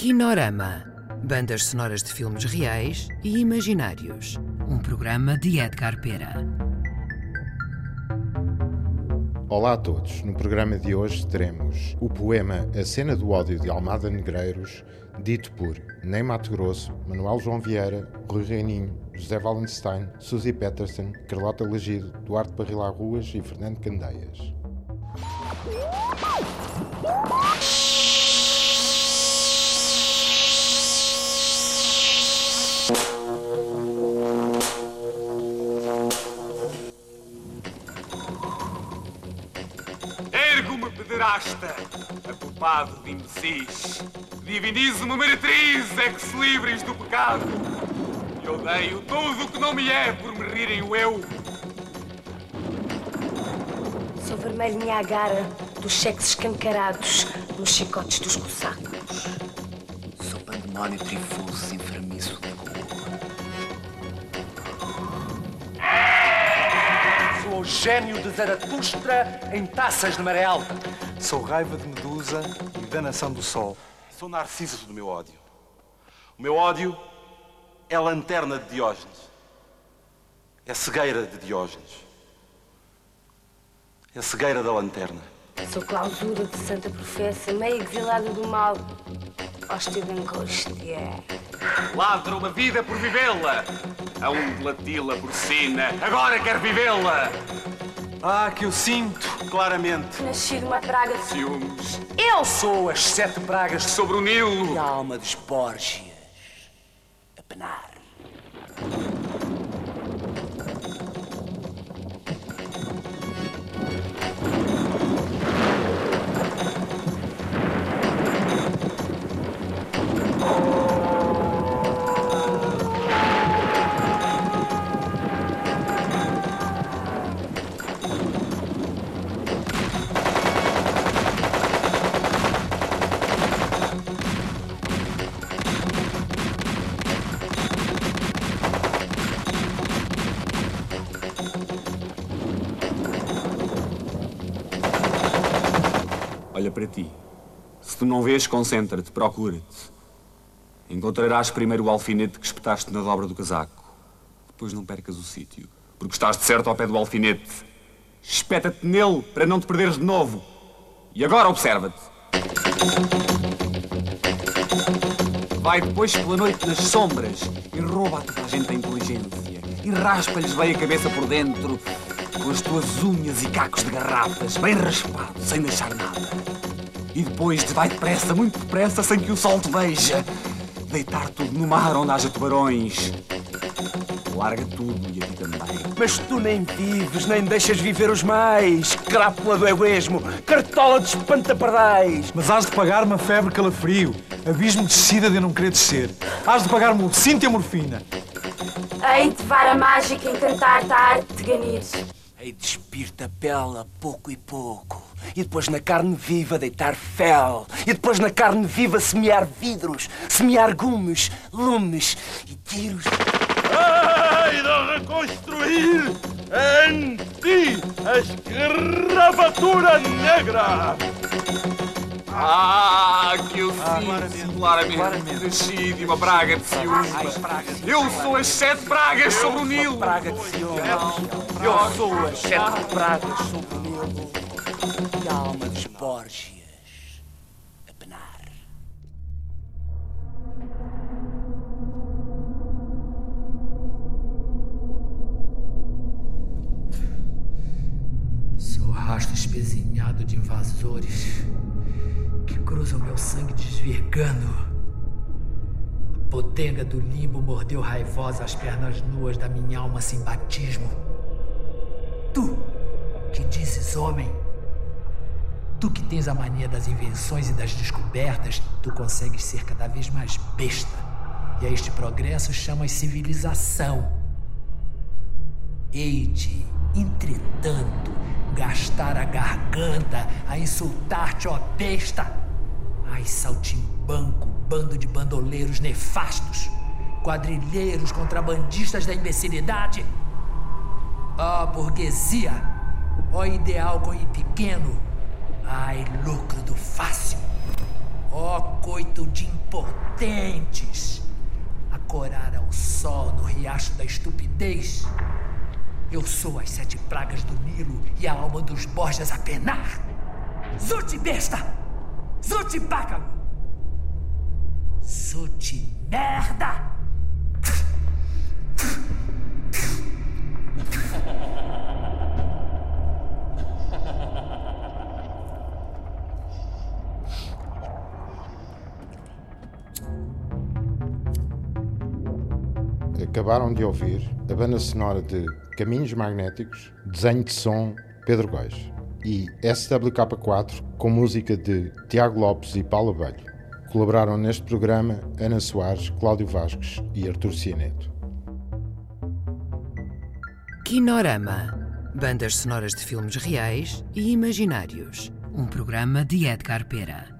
Kinorama. Bandas sonoras de filmes reais e imaginários. Um programa de Edgar Pera. Olá a todos. No programa de hoje teremos o poema A Cena do Ódio de Almada Negreiros, dito por Ney Mato Grosso, Manuel João Vieira, Rui Reininho, José Wallenstein, Suzy Peterson, Carlota Legido, Duarte Barrila Ruas e Fernando Candeias. Pederasta, apopado de imbecis. Divinizo-me meretriz, ex-libris do pecado. E odeio tudo o que não me é por me rirem o eu. Sou vermelho Niagara dos cheques escancarados nos chicotes dos cossacos. Sou pandemónio trifuso, enfermiço gênio de Zaratustra em taças de maré alta. Sou raiva de Medusa e da nação do Sol. Sou Narciso do meu ódio. O meu ódio é a lanterna de Diógenes. É a cegueira de Diógenes. É a cegueira da lanterna. Sou clausura de Santa Professa, meio exilada do mal. Hóstia de angústia. Ladro uma vida por vivê-la. A um delatila porcina, agora quero vivê-la. Ah, que eu sinto claramente. Nasci de uma praga de Ciúmes Eu sou as sete pragas de sobre o Nilo. E a alma dos Borgias a penar. Olha para ti. Se tu não vês, concentra-te, procura-te. Encontrarás primeiro o alfinete que espetaste na dobra do casaco. Depois não percas o sítio, porque estás de certo ao pé do alfinete. Espeta-te nele para não te perderes de novo. E agora observa-te. Vai depois pela noite nas sombras e rouba a toda a gente a inteligência. E raspa-lhes bem a cabeça por dentro com as tuas unhas e cacos de garrafas, bem raspados, sem deixar nada. E depois te vai depressa, muito depressa, sem que o sol te veja. Deitar tudo no mar onde haja tubarões. Larga tudo e a ti também. Mas tu nem vives, nem deixas viver os mais. Crápula do egoísmo, cartola de espantapardais. Mas has de pagar-me a febre calafrio, abismo de descida de eu não querer descer. Has de pagar-me o cinto e a morfina. Hei de vara mágica encantar-te a arte de ganir. Hei de despir-te a pele a pouco e pouco. E depois na carne viva deitar fel. E depois na carne viva semear vidros, semear gumes, lumes e tiros. Hei de reconstruir em ti a escravatura negra! Ah, que eu sinto claramente, nasci de uma praga de ciúmes. Eu sou as sete pragas sobre o Nilo. Praga de. Eu sou as sete pragas sobre o Nilo. E a alma dos Borgias Rastro espezinhado de invasores que cruzam meu sangue desvirgando. A potenga do limbo mordeu raivosa as pernas nuas da minha alma sem batismo. Tu, que dizes homem, tu que tens a mania das invenções e das descobertas, tu consegues ser cada vez mais besta. E a este progresso chamas civilização. Hei de, entretanto, gastar a garganta a insultar-te, ó besta! Ai, saltimbanco, bando de bandoleiros nefastos, quadrilheiros contrabandistas da imbecilidade! Ó burguesia, ó ideal com I pequeno, ai lucro do fácil! Ó coito de impotentes! Acorar ao sol no riacho da estupidez. Eu sou as sete pragas do Nilo e a alma dos Borjas a penar. Zute besta! Zute pácaro! Zute merda! Acabaram de ouvir a banda sonora de Caminhos Magnéticos, desenho de som Pedro Góis e SWK4 com música de Tiago Lopes e Paulo Abelho. Colaboraram neste programa Ana Soares, Cláudio Vasques e Artur Cianeto. Kinorama Bandas sonoras de filmes reais e imaginários. Um programa de Edgar Pera.